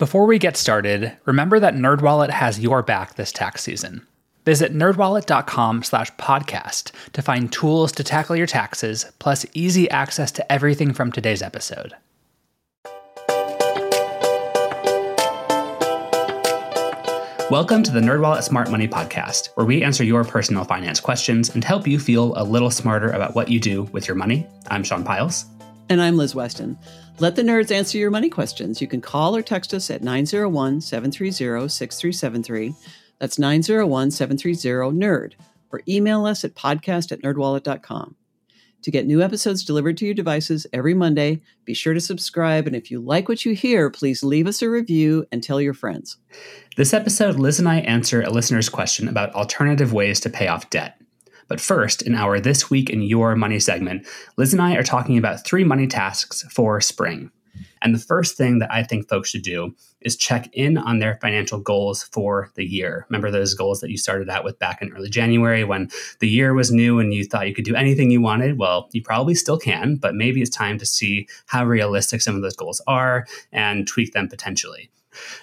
Before we get started, remember that NerdWallet has your back this tax season. Visit nerdwallet.com slash podcast to find tools to tackle your taxes, plus easy access to everything from today's episode. Welcome to the NerdWallet Smart Money Podcast, where we answer your personal finance questions and help you feel a little smarter about what you do with your money. I'm Sean Pyles. And I'm Liz Weston. Let the nerds answer your money questions. You can call or text us at 901 730 6373. That's 901 730 NERD. Or email us at podcast at nerdwallet.com. To get new episodes delivered to your devices every Monday, be sure to subscribe. And if you like what you hear, please leave us a review and tell your friends. This episode, Liz and I answer a listener's question about alternative ways to pay off debt. But first, in our This Week in Your Money segment, Liz and I are talking about three money tasks for spring. And the first thing that I think folks should do is check in on their financial goals for the year. Remember those goals that you started out with back in early January when the year was new and you thought you could do anything you wanted? Well, you probably still can, but maybe it's time to see how realistic some of those goals are and tweak them potentially.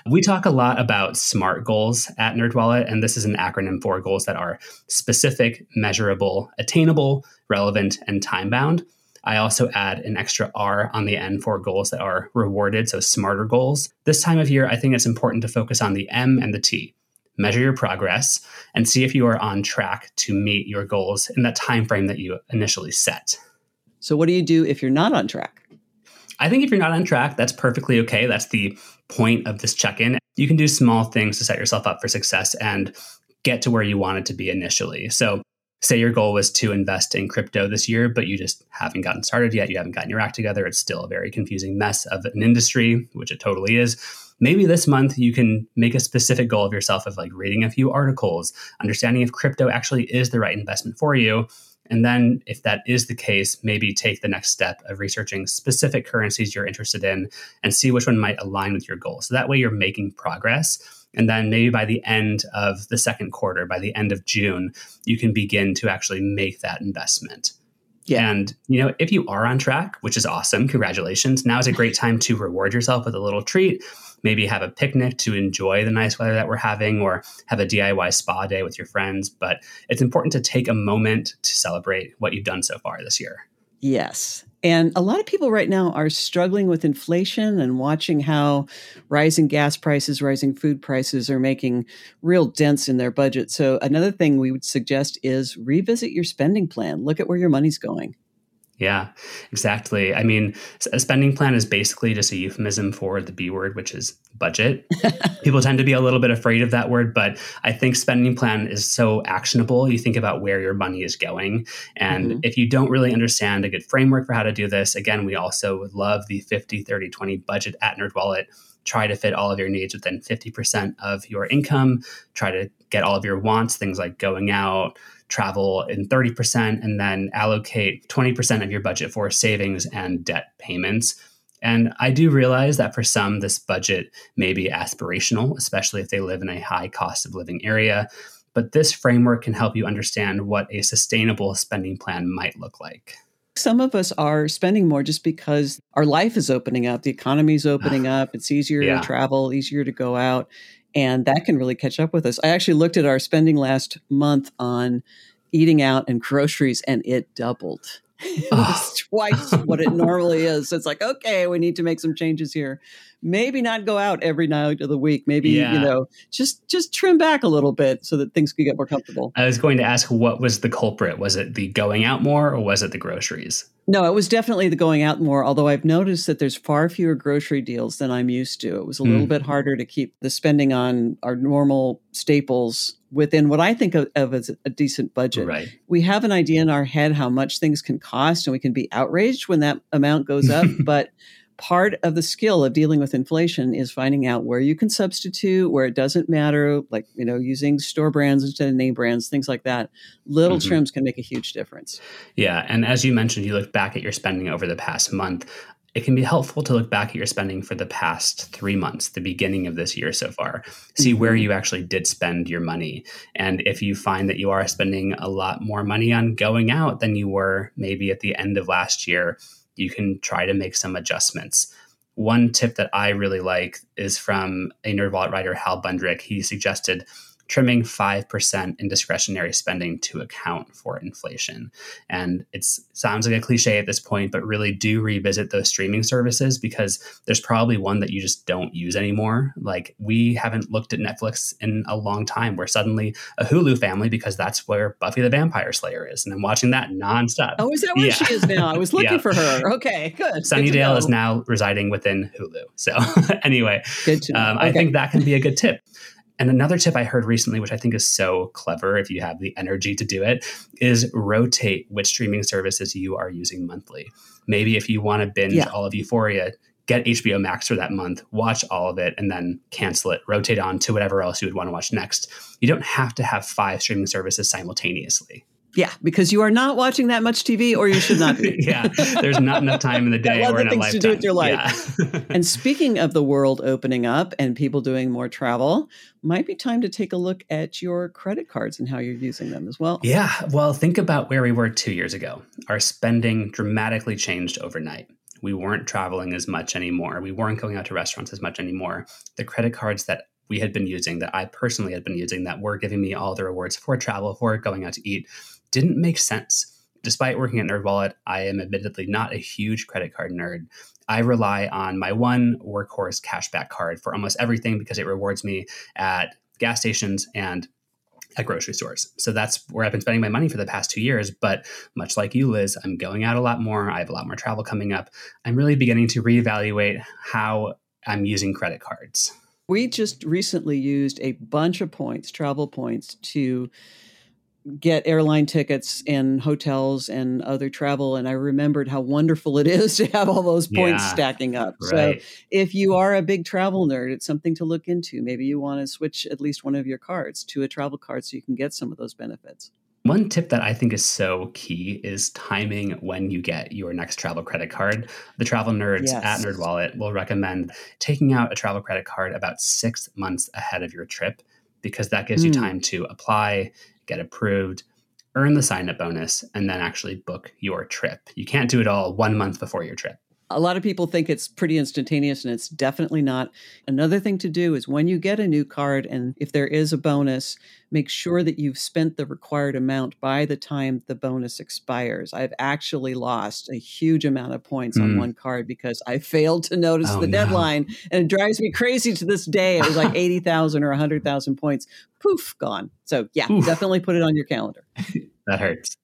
We talk a lot about SMART goals at NerdWallet, and this is an acronym for goals that are specific, measurable, attainable, relevant, and time bound. I also add an extra R on the end for goals that are rewarded, so smarter goals. This time of year, I think it's important to focus on the M and the T. Measure your progress and see if you are on track to meet your goals in that time frame that you initially set. So what do you do if you're not on track? I think if you're not on track, that's perfectly okay. That's the point of this check in. You can do small things to set yourself up for success and get to where you wanted to be initially. So, say your goal was to invest in crypto this year, but you just haven't gotten started yet. You haven't gotten your act together. It's still a very confusing mess of an industry, which it totally is. Maybe this month you can make a specific goal of yourself of like reading a few articles, understanding if crypto actually is the right investment for you, and then, if that is the case, maybe take the next step of researching specific currencies you're interested in and see which one might align with your goal. So that way you're making progress. And then maybe by the end of the second quarter, by the end of June, you can begin to actually make that investment. Yeah. And, you know, if you are on track, which is awesome, congratulations. Now is a great time to reward yourself with a little treat maybe have a picnic to enjoy the nice weather that we're having or have a DIY spa day with your friends. But it's important to take a moment to celebrate what you've done so far this year. Yes. And a lot of people right now are struggling with inflation and watching how rising gas prices, rising food prices are making real dents in their budget. So, another thing we would suggest is revisit your spending plan. Look at where your money's going. Yeah, exactly. I mean, a spending plan is basically just a euphemism for the B word, which is budget. People tend to be a little bit afraid of that word, but I think spending plan is so actionable. You think about where your money is going. And mm-hmm. if you don't really understand a good framework for how to do this, again, we also love the 50, 30, 20 budget at NerdWallet try to fit all of your needs within 50% of your income, try to get all of your wants, things like going out, travel in 30%, and then allocate 20% of your budget for savings and debt payments. And I do realize that for some, this budget may be aspirational, especially if they live in a high cost of living area. But this framework can help you understand what a sustainable spending plan might look like. Some of us are spending more just because our life is opening up, the economy is opening up, it's easier yeah. to travel, easier to go out and that can really catch up with us. I actually looked at our spending last month on eating out and groceries, and it doubled. it was oh. twice what it normally is. So it's like, okay, we need to make some changes here maybe not go out every night of the week. Maybe yeah. you know, just just trim back a little bit so that things could get more comfortable. I was going to ask, what was the culprit? Was it the going out more, or was it the groceries? No, it was definitely the going out more. Although I've noticed that there's far fewer grocery deals than I'm used to. It was a little mm. bit harder to keep the spending on our normal staples within what I think of, of, as a decent budget. Right. We have an idea in our head how much things can cost, and we can be outraged when that amount goes up. but part of the skill of dealing with inflation is finding out where you can substitute, where it doesn't matter, like, you know, using store brands instead of name brands, things like that. Little mm-hmm. trims can make a huge difference. Yeah. And as you mentioned, you look back at your spending over the past month. It can be helpful to look back at your spending for the past three months, the beginning of this year so far, see mm-hmm. where you actually did spend your money. And if you find that you are spending a lot more money on going out than you were maybe at the end of last year, you can try to make some adjustments. One tip that I really like is from a NerdWallet writer, Hal Bundrick. He suggested trimming 5% in discretionary spending to account for inflation. And it sounds like a cliche at this point, but really do revisit those streaming services because there's probably one that you just don't use anymore. Like we haven't looked at Netflix in a long time. We're suddenly a Hulu family because that's where Buffy the Vampire Slayer is. And I'm watching that nonstop. Oh, is that where yeah. she is now? I was looking yeah. for her. Okay, good. Sunnydale good is now residing within Hulu. So anyway, good um, okay. I think that can be a good tip. And another tip I heard recently, which I think is so clever if you have the energy to do it, is rotate which streaming services you are using monthly. Maybe if you want to binge yeah. all of Euphoria, get HBO Max for that month, watch all of it, and then cancel it, rotate on to whatever else you would want to watch next. You don't have to have five streaming services simultaneously. Yeah, because you are not watching that much TV, or you should not be. yeah, there's not enough time in the day or in a lifetime. to do with your life. Yeah. and speaking of the world opening up and people doing more travel, might be time to take a look at your credit cards and how you're using them as well. Yeah, well, think about where we were two years ago. Our spending dramatically changed overnight. We weren't traveling as much anymore. We weren't going out to restaurants as much anymore. The credit cards that we had been using, that I personally had been using, that were giving me all the rewards for travel, for going out to eat, didn't make sense. Despite working at NerdWallet, I am admittedly not a huge credit card nerd. I rely on my one workhorse cashback card for almost everything because it rewards me at gas stations and at grocery stores. So that's where I've been spending my money for the past two years. But much like you, Liz, I'm going out a lot more. I have a lot more travel coming up. I'm really beginning to reevaluate how I'm using credit cards. We just recently used a bunch of points, travel points, to get airline tickets and hotels and other travel and i remembered how wonderful it is to have all those points yeah, stacking up right. so if you are a big travel nerd it's something to look into maybe you want to switch at least one of your cards to a travel card so you can get some of those benefits one tip that I think is so key is timing when you get your next travel credit card. The travel nerds yes. at NerdWallet will recommend taking out a travel credit card about six months ahead of your trip because that gives mm. you hmm. time to apply, get approved, earn the sign up bonus, and then actually book your trip. You can't do it all one month before your trip. A lot of people think it's pretty instantaneous, and it's definitely not. Another thing to do is when you get a new card, and if there is a bonus, make sure that you've spent the required amount by the time the bonus expires. I've actually lost a huge amount of points mm. on one card because I failed to notice oh, the deadline, and it drives me crazy to this day. It was like 80,000 or 100,000 points. Poof, gone. So, yeah, Oof. definitely put it on your calendar. that hurts.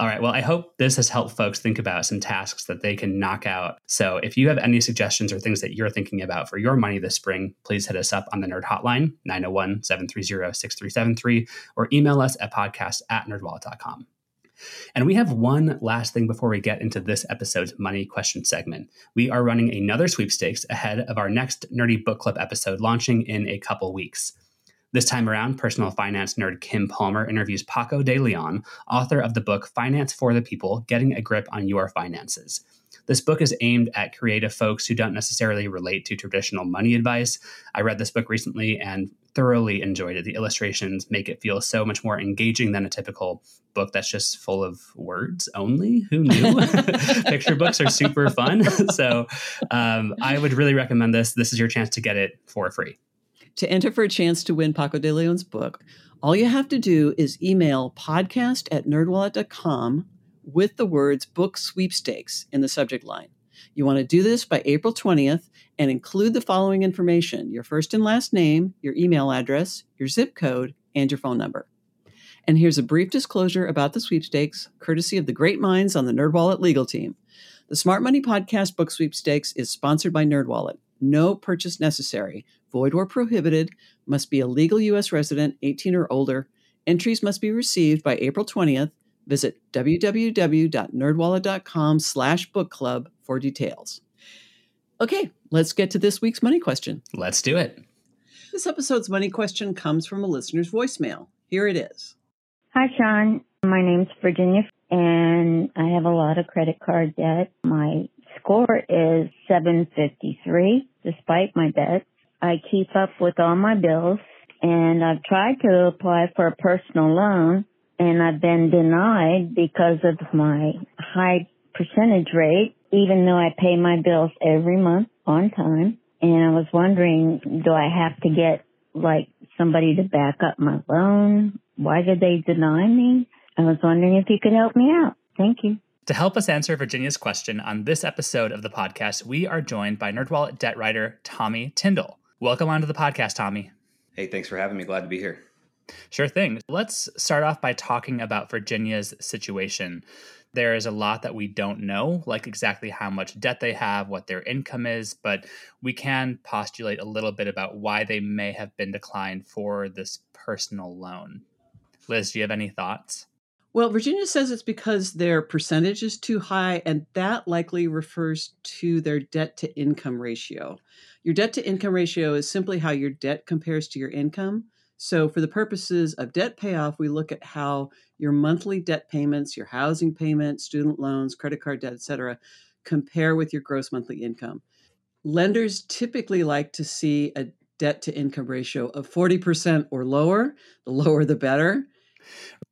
All right. Well, I hope this has helped folks think about some tasks that they can knock out. So if you have any suggestions or things that you're thinking about for your money this spring, please hit us up on the Nerd Hotline, 901 730 6373, or email us at podcast at nerdwallet.com. And we have one last thing before we get into this episode's money question segment. We are running another sweepstakes ahead of our next Nerdy Book Club episode launching in a couple weeks. This time around, personal finance nerd Kim Palmer interviews Paco de Leon, author of the book Finance for the People Getting a Grip on Your Finances. This book is aimed at creative folks who don't necessarily relate to traditional money advice. I read this book recently and thoroughly enjoyed it. The illustrations make it feel so much more engaging than a typical book that's just full of words only. Who knew? Picture books are super fun. so um, I would really recommend this. This is your chance to get it for free. To enter for a chance to win Paco de Leon's book, all you have to do is email podcast at nerdwallet.com with the words book sweepstakes in the subject line. You want to do this by April 20th and include the following information your first and last name, your email address, your zip code, and your phone number. And here's a brief disclosure about the sweepstakes, courtesy of the great minds on the NerdWallet legal team. The Smart Money Podcast Book Sweepstakes is sponsored by NerdWallet. No purchase necessary void or prohibited, must be a legal U.S. resident, 18 or older. Entries must be received by April 20th. Visit www.nerdwallet.com slash book club for details. Okay, let's get to this week's money question. Let's do it. This episode's money question comes from a listener's voicemail. Here it is. Hi, Sean. My name's Virginia, and I have a lot of credit card debt. My score is 753 despite my debt. I keep up with all my bills and I've tried to apply for a personal loan and I've been denied because of my high percentage rate even though I pay my bills every month on time. And I was wondering, do I have to get like somebody to back up my loan? Why did they deny me? I was wondering if you could help me out. Thank you. To help us answer Virginia's question on this episode of the podcast, we are joined by NerdWallet debt writer Tommy Tindall. Welcome onto the podcast, Tommy. Hey, thanks for having me. Glad to be here. Sure thing. Let's start off by talking about Virginia's situation. There is a lot that we don't know, like exactly how much debt they have, what their income is, but we can postulate a little bit about why they may have been declined for this personal loan. Liz, do you have any thoughts? Well, Virginia says it's because their percentage is too high, and that likely refers to their debt to income ratio. Your debt to income ratio is simply how your debt compares to your income. So, for the purposes of debt payoff, we look at how your monthly debt payments, your housing payments, student loans, credit card debt, et cetera, compare with your gross monthly income. Lenders typically like to see a debt to income ratio of 40% or lower. The lower, the better.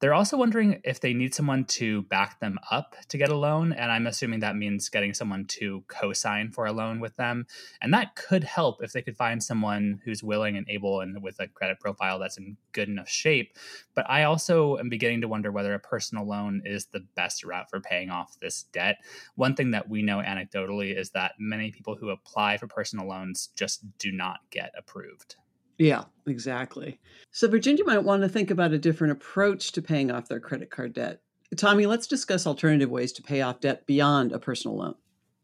They're also wondering if they need someone to back them up to get a loan. And I'm assuming that means getting someone to co sign for a loan with them. And that could help if they could find someone who's willing and able and with a credit profile that's in good enough shape. But I also am beginning to wonder whether a personal loan is the best route for paying off this debt. One thing that we know anecdotally is that many people who apply for personal loans just do not get approved. Yeah, exactly. So Virginia might want to think about a different approach to paying off their credit card debt. Tommy, let's discuss alternative ways to pay off debt beyond a personal loan.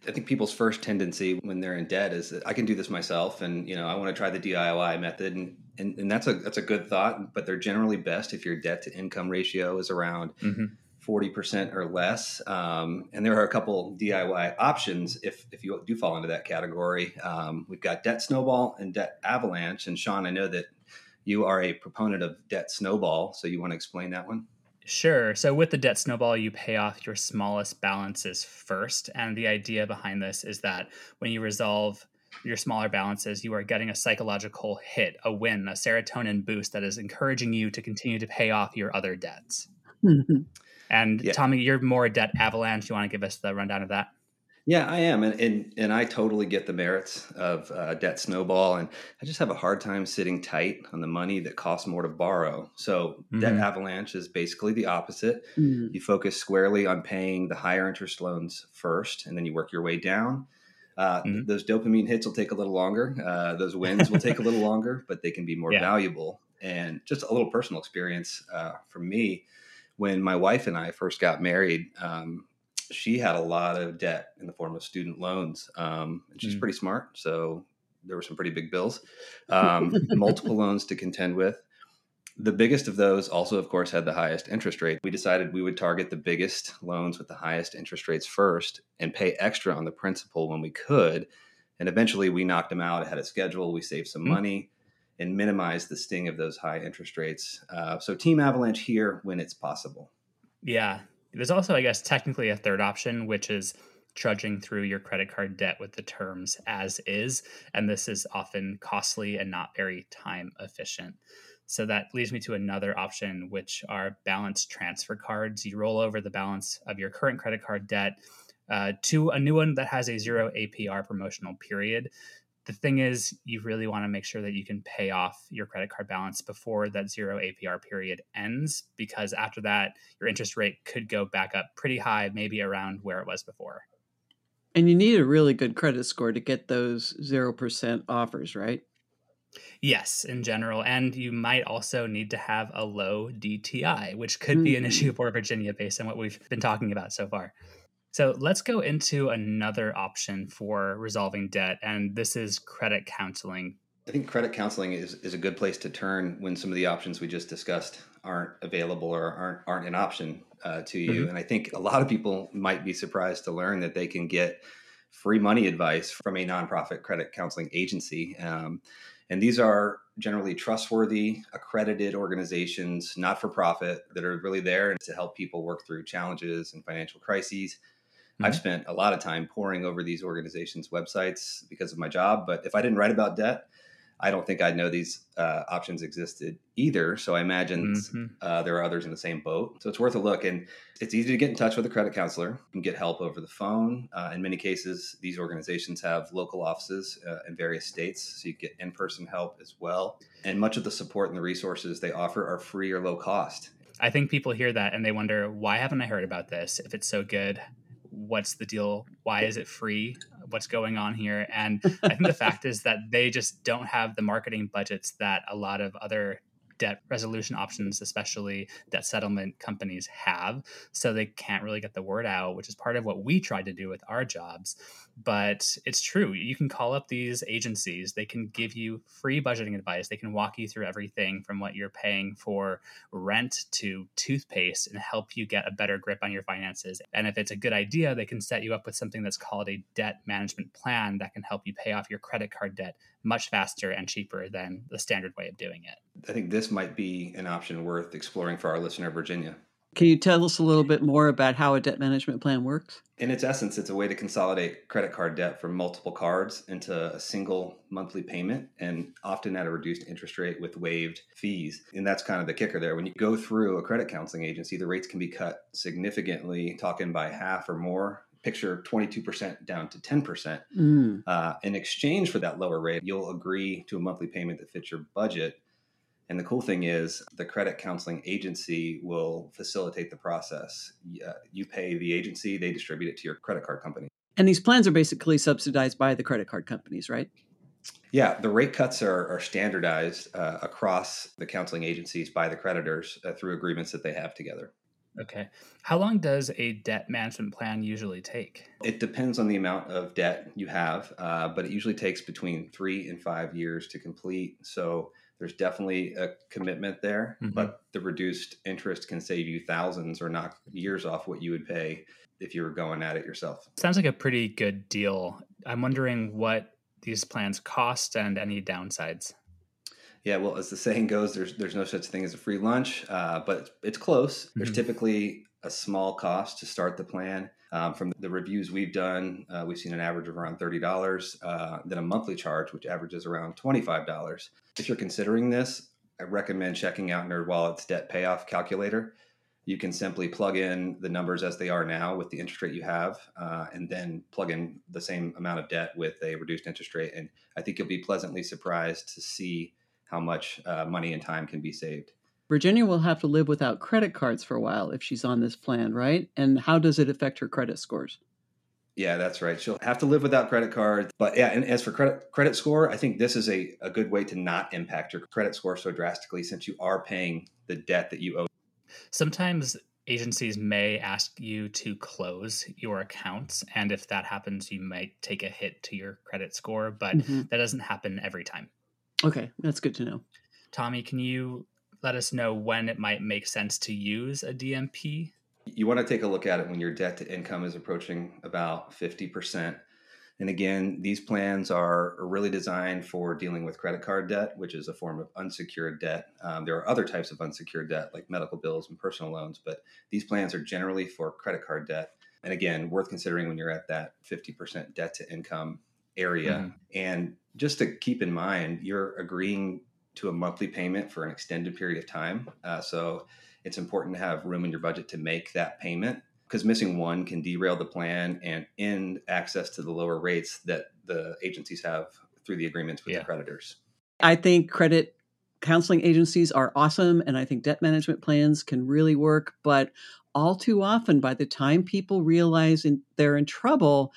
I think people's first tendency when they're in debt is that I can do this myself, and you know I want to try the DIY method, and, and and that's a that's a good thought. But they're generally best if your debt to income ratio is around mm-hmm. 40% or less. Um, and there are a couple DIY options if, if you do fall into that category. Um, we've got Debt Snowball and Debt Avalanche. And Sean, I know that you are a proponent of Debt Snowball. So you want to explain that one? Sure. So with the debt snowball, you pay off your smallest balances first. And the idea behind this is that when you resolve your smaller balances, you are getting a psychological hit, a win, a serotonin boost that is encouraging you to continue to pay off your other debts. And yeah. Tommy, you're more a debt avalanche. You want to give us the rundown of that? Yeah, I am, and and, and I totally get the merits of uh, debt snowball, and I just have a hard time sitting tight on the money that costs more to borrow. So mm-hmm. debt avalanche is basically the opposite. Mm-hmm. You focus squarely on paying the higher interest loans first, and then you work your way down. Uh, mm-hmm. Those dopamine hits will take a little longer. Uh, those wins will take a little longer, but they can be more yeah. valuable. And just a little personal experience uh, for me when my wife and I first got married, um, she had a lot of debt in the form of student loans. Um, and she's mm. pretty smart, so there were some pretty big bills, um, multiple loans to contend with. The biggest of those also, of course, had the highest interest rate. We decided we would target the biggest loans with the highest interest rates first and pay extra on the principal when we could. And eventually we knocked them out ahead of schedule. We saved some mm. money and minimize the sting of those high interest rates. Uh, so Team Avalanche here when it's possible. Yeah. There's also, I guess, technically a third option, which is trudging through your credit card debt with the terms as is. And this is often costly and not very time efficient. So that leads me to another option, which are balance transfer cards. You roll over the balance of your current credit card debt uh, to a new one that has a zero APR promotional period the thing is you really want to make sure that you can pay off your credit card balance before that zero APR period ends because after that your interest rate could go back up pretty high maybe around where it was before. And you need a really good credit score to get those 0% offers, right? Yes, in general. And you might also need to have a low DTI, which could mm-hmm. be an hmm. issue for Virginia based on what we've been talking about so far. So let's go into another option for resolving debt, and this is credit counseling. I think credit counseling is, is a good place to turn when some of the options we just discussed aren't available or aren't aren't an option uh, to you. Mm-hmm. And I think a lot of people might be surprised to learn that they can get free money advice from a nonprofit credit counseling agency. Um, and these are generally trustworthy, accredited organizations, not for profit, that are really there to help people work through challenges and financial crises. Mm-hmm. I've spent a lot of time poring over these organizations' websites because of my job. But if I didn't write about debt, I don't think I'd know these uh, options existed either. So I imagine mm-hmm. uh, there are others in the same boat. So it's worth a look. And it's easy to get in touch with a credit counselor. and get help over the phone. Uh, in many cases, these organizations have local offices uh, in various states. So you get in person help as well. And much of the support and the resources they offer are free or low cost. I think people hear that and they wonder, why haven't I heard about this? If it's so good, what's the deal? Why is it free? What's going on here? And I think the fact is that they just don't have the marketing budgets that a lot of other debt resolution options, especially debt settlement companies, have. So they can't really get the word out, which is part of what we tried to do with our jobs. But it's true. You can call up these agencies, they can give you free budgeting advice. They can walk you through everything from what you're paying for rent to toothpaste and help you get a better grip on your finances. And if it's a good idea, they can set you up with something that's called a debt management plan that can help you pay off your credit card debt much faster and cheaper than the standard way of doing it. I think this might be an option worth exploring for our listener, Virginia. Can you tell us a little bit more about how a debt management plan works? In its essence, it's a way to consolidate credit card debt from multiple cards into a single monthly payment and often at a reduced interest rate with waived fees. And that's kind of the kicker there. When you go through a credit counseling agency, the rates can be cut significantly, talking by half or more picture 22% down to 10%. Mm. Uh, in exchange for that lower rate, you'll agree to a monthly payment that fits your budget. And the cool thing is, the credit counseling agency will facilitate the process. Uh, you pay the agency, they distribute it to your credit card company. And these plans are basically subsidized by the credit card companies, right? Yeah, the rate cuts are, are standardized uh, across the counseling agencies by the creditors uh, through agreements that they have together. Okay. How long does a debt management plan usually take? It depends on the amount of debt you have, uh, but it usually takes between three and five years to complete. So there's definitely a commitment there, mm-hmm. but the reduced interest can save you thousands or knock years off what you would pay if you were going at it yourself. Sounds like a pretty good deal. I'm wondering what these plans cost and any downsides. Yeah, well, as the saying goes, there's there's no such thing as a free lunch, uh, but it's close. There's mm-hmm. typically a small cost to start the plan. Um, from the reviews we've done, uh, we've seen an average of around thirty dollars, uh, then a monthly charge, which averages around twenty five dollars. If you're considering this, I recommend checking out NerdWallet's debt payoff calculator. You can simply plug in the numbers as they are now with the interest rate you have, uh, and then plug in the same amount of debt with a reduced interest rate. And I think you'll be pleasantly surprised to see how much uh, money and time can be saved. Virginia will have to live without credit cards for a while if she's on this plan, right? And how does it affect her credit scores? Yeah, that's right. She'll have to live without credit cards. But yeah, and as for credit credit score, I think this is a, a good way to not impact your credit score so drastically since you are paying the debt that you owe. Sometimes agencies may ask you to close your accounts. And if that happens, you might take a hit to your credit score, but mm-hmm. that doesn't happen every time. Okay, that's good to know. Tommy, can you let us know when it might make sense to use a DMP? You want to take a look at it when your debt to income is approaching about 50%. And again, these plans are really designed for dealing with credit card debt, which is a form of unsecured debt. Um, there are other types of unsecured debt, like medical bills and personal loans, but these plans are generally for credit card debt. And again, worth considering when you're at that 50% debt to income area. Mm-hmm. And just to keep in mind, you're agreeing to a monthly payment for an extended period of time. Uh, so it's important to have room in your budget to make that payment because missing one can derail the plan and end access to the lower rates that the agencies have through the agreements with yeah. the creditors. I think credit counseling agencies are awesome and I think debt management plans can really work, but all too often by the time people realize in, they're in trouble,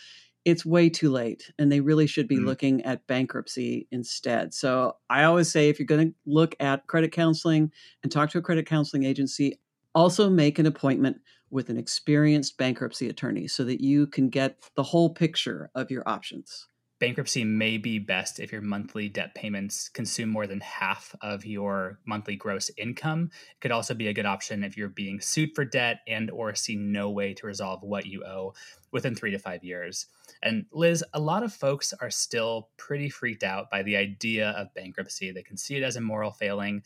it's way too late and they really should be mm-hmm. looking at bankruptcy instead. So I always say if you're going to look at credit counseling and talk to a credit counseling agency, also make an appointment with an experienced bankruptcy attorney so that you can get the whole picture of your options bankruptcy may be best if your monthly debt payments consume more than half of your monthly gross income. It could also be a good option if you're being sued for debt and or see no way to resolve what you owe within three to five years. And liz a lot of folks are still pretty freaked out by the idea of bankruptcy. They can see it as a moral failing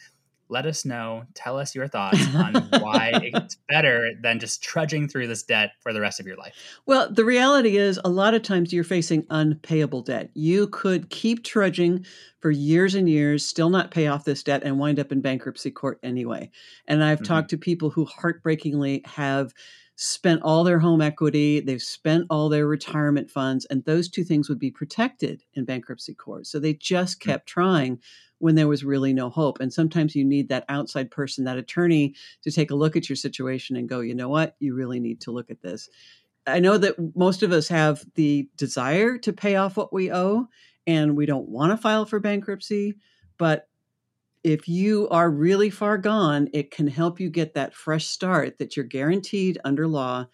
let us know. Tell us your thoughts on why it's better than just trudging through this debt for the rest of your life. Well, the reality is, a lot of times you're facing unpayable debt. You could keep trudging for years and years, still not pay off this debt, and wind up in bankruptcy court anyway. And I've mm-hmm. talked to people who heartbreakingly have spent all their home equity, they've spent all their retirement funds, and those two things would be protected in bankruptcy court. So they just mm. kept trying when there was really no hope. And sometimes you need that outside person, that attorney, to take a look at your situation and go, you know what, you really need to look at this. I know that most of us have the desire to pay off what we owe and we don't want to file for bankruptcy, but if you are really far gone, it can help you get that fresh start that you're guaranteed under law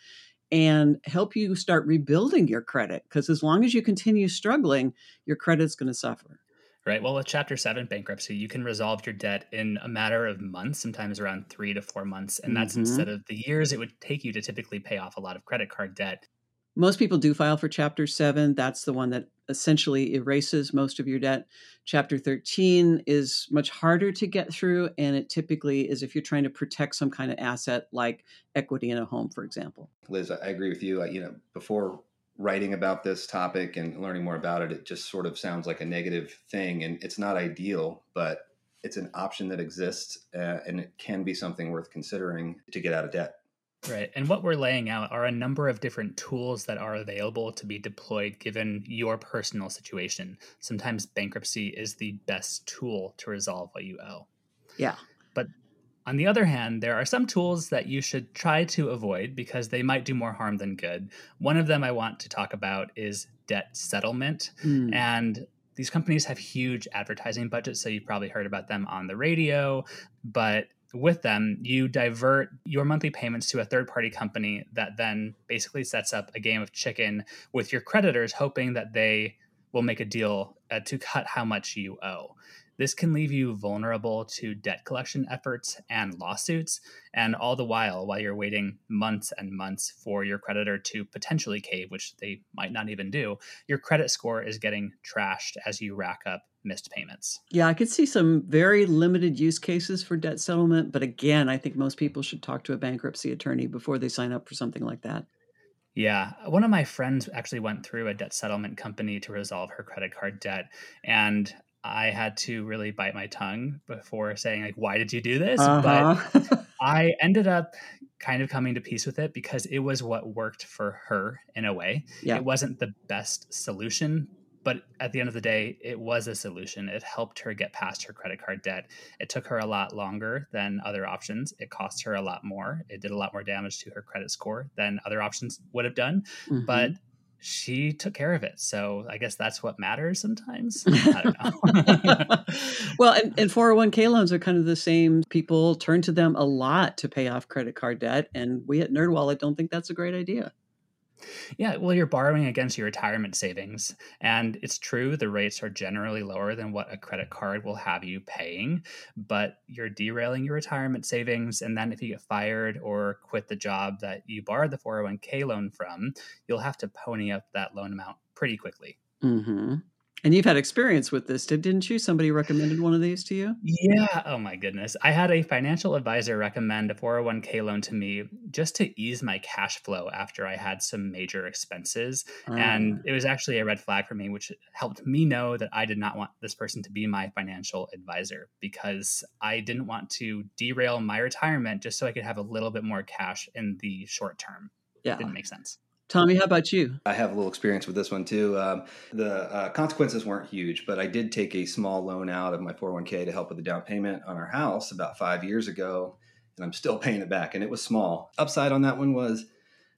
and help you start rebuilding your credit. Because as long as you continue struggling, your credit's going to suffer. Right. Well, with Chapter 7 bankruptcy, you can resolve your debt in a matter of months, sometimes around three to four months. And that's mm-hmm. instead of the years it would take you to typically pay off a lot of credit card debt. Most people do file for Chapter 7. That's the one that essentially erases most of your debt. Chapter 13 is much harder to get through, and it typically is if you're trying to protect some kind of asset like equity in a home, for example. Liz, I agree with you. You know, before writing about this topic and learning more about it, it just sort of sounds like a negative thing, and it's not ideal, but it's an option that exists, uh, and it can be something worth considering to get out of debt. Right. And what we're laying out are a number of different tools that are available to be deployed given your personal situation. Sometimes bankruptcy is the best tool to resolve what you owe. Yeah. But on the other hand, there are some tools that you should try to avoid because they might do more harm than good. One of them I want to talk about is debt settlement. Mm. And these companies have huge advertising budgets, so you've probably heard about them on the radio, but with them, you divert your monthly payments to a third party company that then basically sets up a game of chicken with your creditors, hoping that they will make a deal uh, to cut how much you owe. This can leave you vulnerable to debt collection efforts and lawsuits, and all the while, while you're waiting months and months for your creditor to potentially cave, which they might not even do, your credit score is getting trashed as you rack up missed payments. Yeah, I could see some very limited use cases for debt settlement, but again, I think most people should talk to a bankruptcy attorney before they sign up for something like that. Yeah. One of my friends actually went through a debt settlement company to resolve her credit card debt. And I had to really bite my tongue before saying like, "Why did you do this?" Uh-huh. But I ended up kind of coming to peace with it because it was what worked for her in a way. Yeah. It wasn't the best solution, but at the end of the day, it was a solution. It helped her get past her credit card debt. It took her a lot longer than other options. It cost her a lot more. It did a lot more damage to her credit score than other options would have done. Mm-hmm. But she took care of it. So I guess that's what matters sometimes. I don't know. well, and, and 401k loans are kind of the same. People turn to them a lot to pay off credit card debt. And we at NerdWallet don't think that's a great idea. Yeah, well, you're borrowing against your retirement savings. And it's true, the rates are generally lower than what a credit card will have you paying, but you're derailing your retirement savings. And then if you get fired or quit the job that you borrowed the 401k loan from, you'll have to pony up that loan amount pretty quickly. Mm-hmm. And you've had experience with this, didn't you? Somebody recommended one of these to you? Yeah. Oh my goodness. I had a financial advisor recommend a 401k loan to me just to ease my cash flow after I had some major expenses. And ah. it was actually a red flag for me, which helped me know that I did not want this person to be my financial advisor because I didn't want to derail my retirement just so I could have a little bit more cash in the short term. Yeah. It didn't make sense. Tommy, how about you? I have a little experience with this one too. Um, the uh, consequences weren't huge, but I did take a small loan out of my 401k to help with the down payment on our house about five years ago, and I'm still paying it back, and it was small. Upside on that one was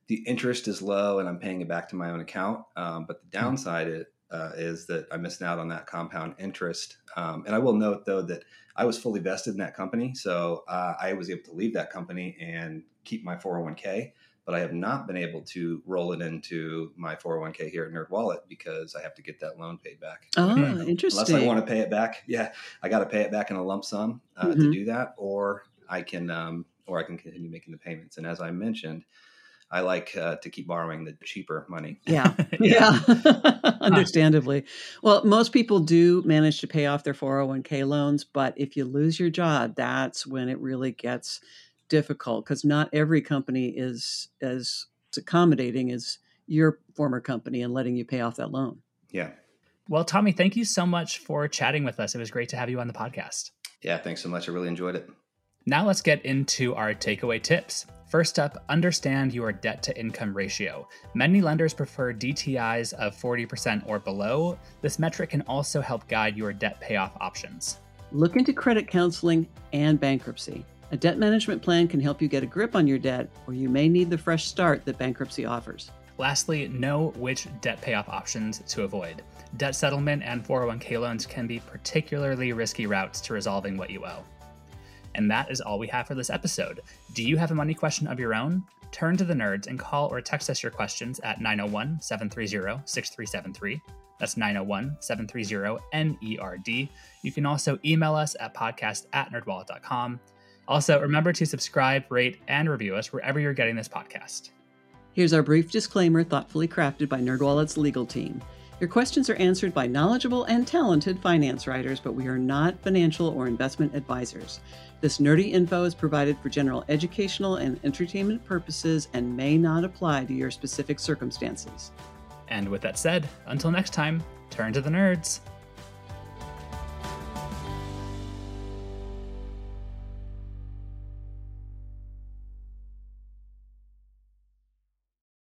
the interest is low, and I'm paying it back to my own account. Um, but the hmm. downside it, uh, is that I missed out on that compound interest. Um, and I will note though that I was fully vested in that company, so uh, I was able to leave that company and keep my 401k but I have not been able to roll it into my 401k here at NerdWallet because I have to get that loan paid back. Oh, interesting. Unless I want to pay it back, yeah, I got to pay it back in a lump sum uh, mm-hmm. to do that, or I can, um, or I can continue making the payments. And as I mentioned, I like uh, to keep borrowing the cheaper money. Yeah. yeah. Understandably. Well, most people do manage to pay off their 401k loans, but if you lose your job, that's when it really gets difficult because not every company is as accommodating as your former company and letting you pay off that loan. Yeah. Well, Tommy, thank you so much for chatting with us. It was great to have you on the podcast. Yeah, thanks so much. I really enjoyed it. Now let's get into our takeaway tips. First up, understand your debt to income ratio. Many lenders prefer DTIs of 40% or below. This metric can also help guide your debt payoff options. Look into credit counseling and bankruptcy. A debt management plan can help you get a grip on your debt, or you may need the fresh start that bankruptcy offers. Lastly, know which debt payoff options to avoid. Debt settlement and 401k loans can be particularly risky routes to resolving what you owe. And that is all we have for this episode. Do you have a money question of your own? Turn to the nerds and call or text us your questions at 901 730 6373. That's 901 730 NERD. You can also email us at podcast at nerdwallet.com. Also, remember to subscribe, rate, and review us wherever you're getting this podcast. Here's our brief disclaimer thoughtfully crafted by NerdWallet's legal team. Your questions are answered by knowledgeable and talented finance writers, but we are not financial or investment advisors. This nerdy info is provided for general educational and entertainment purposes and may not apply to your specific circumstances. And with that said, until next time, turn to the nerds.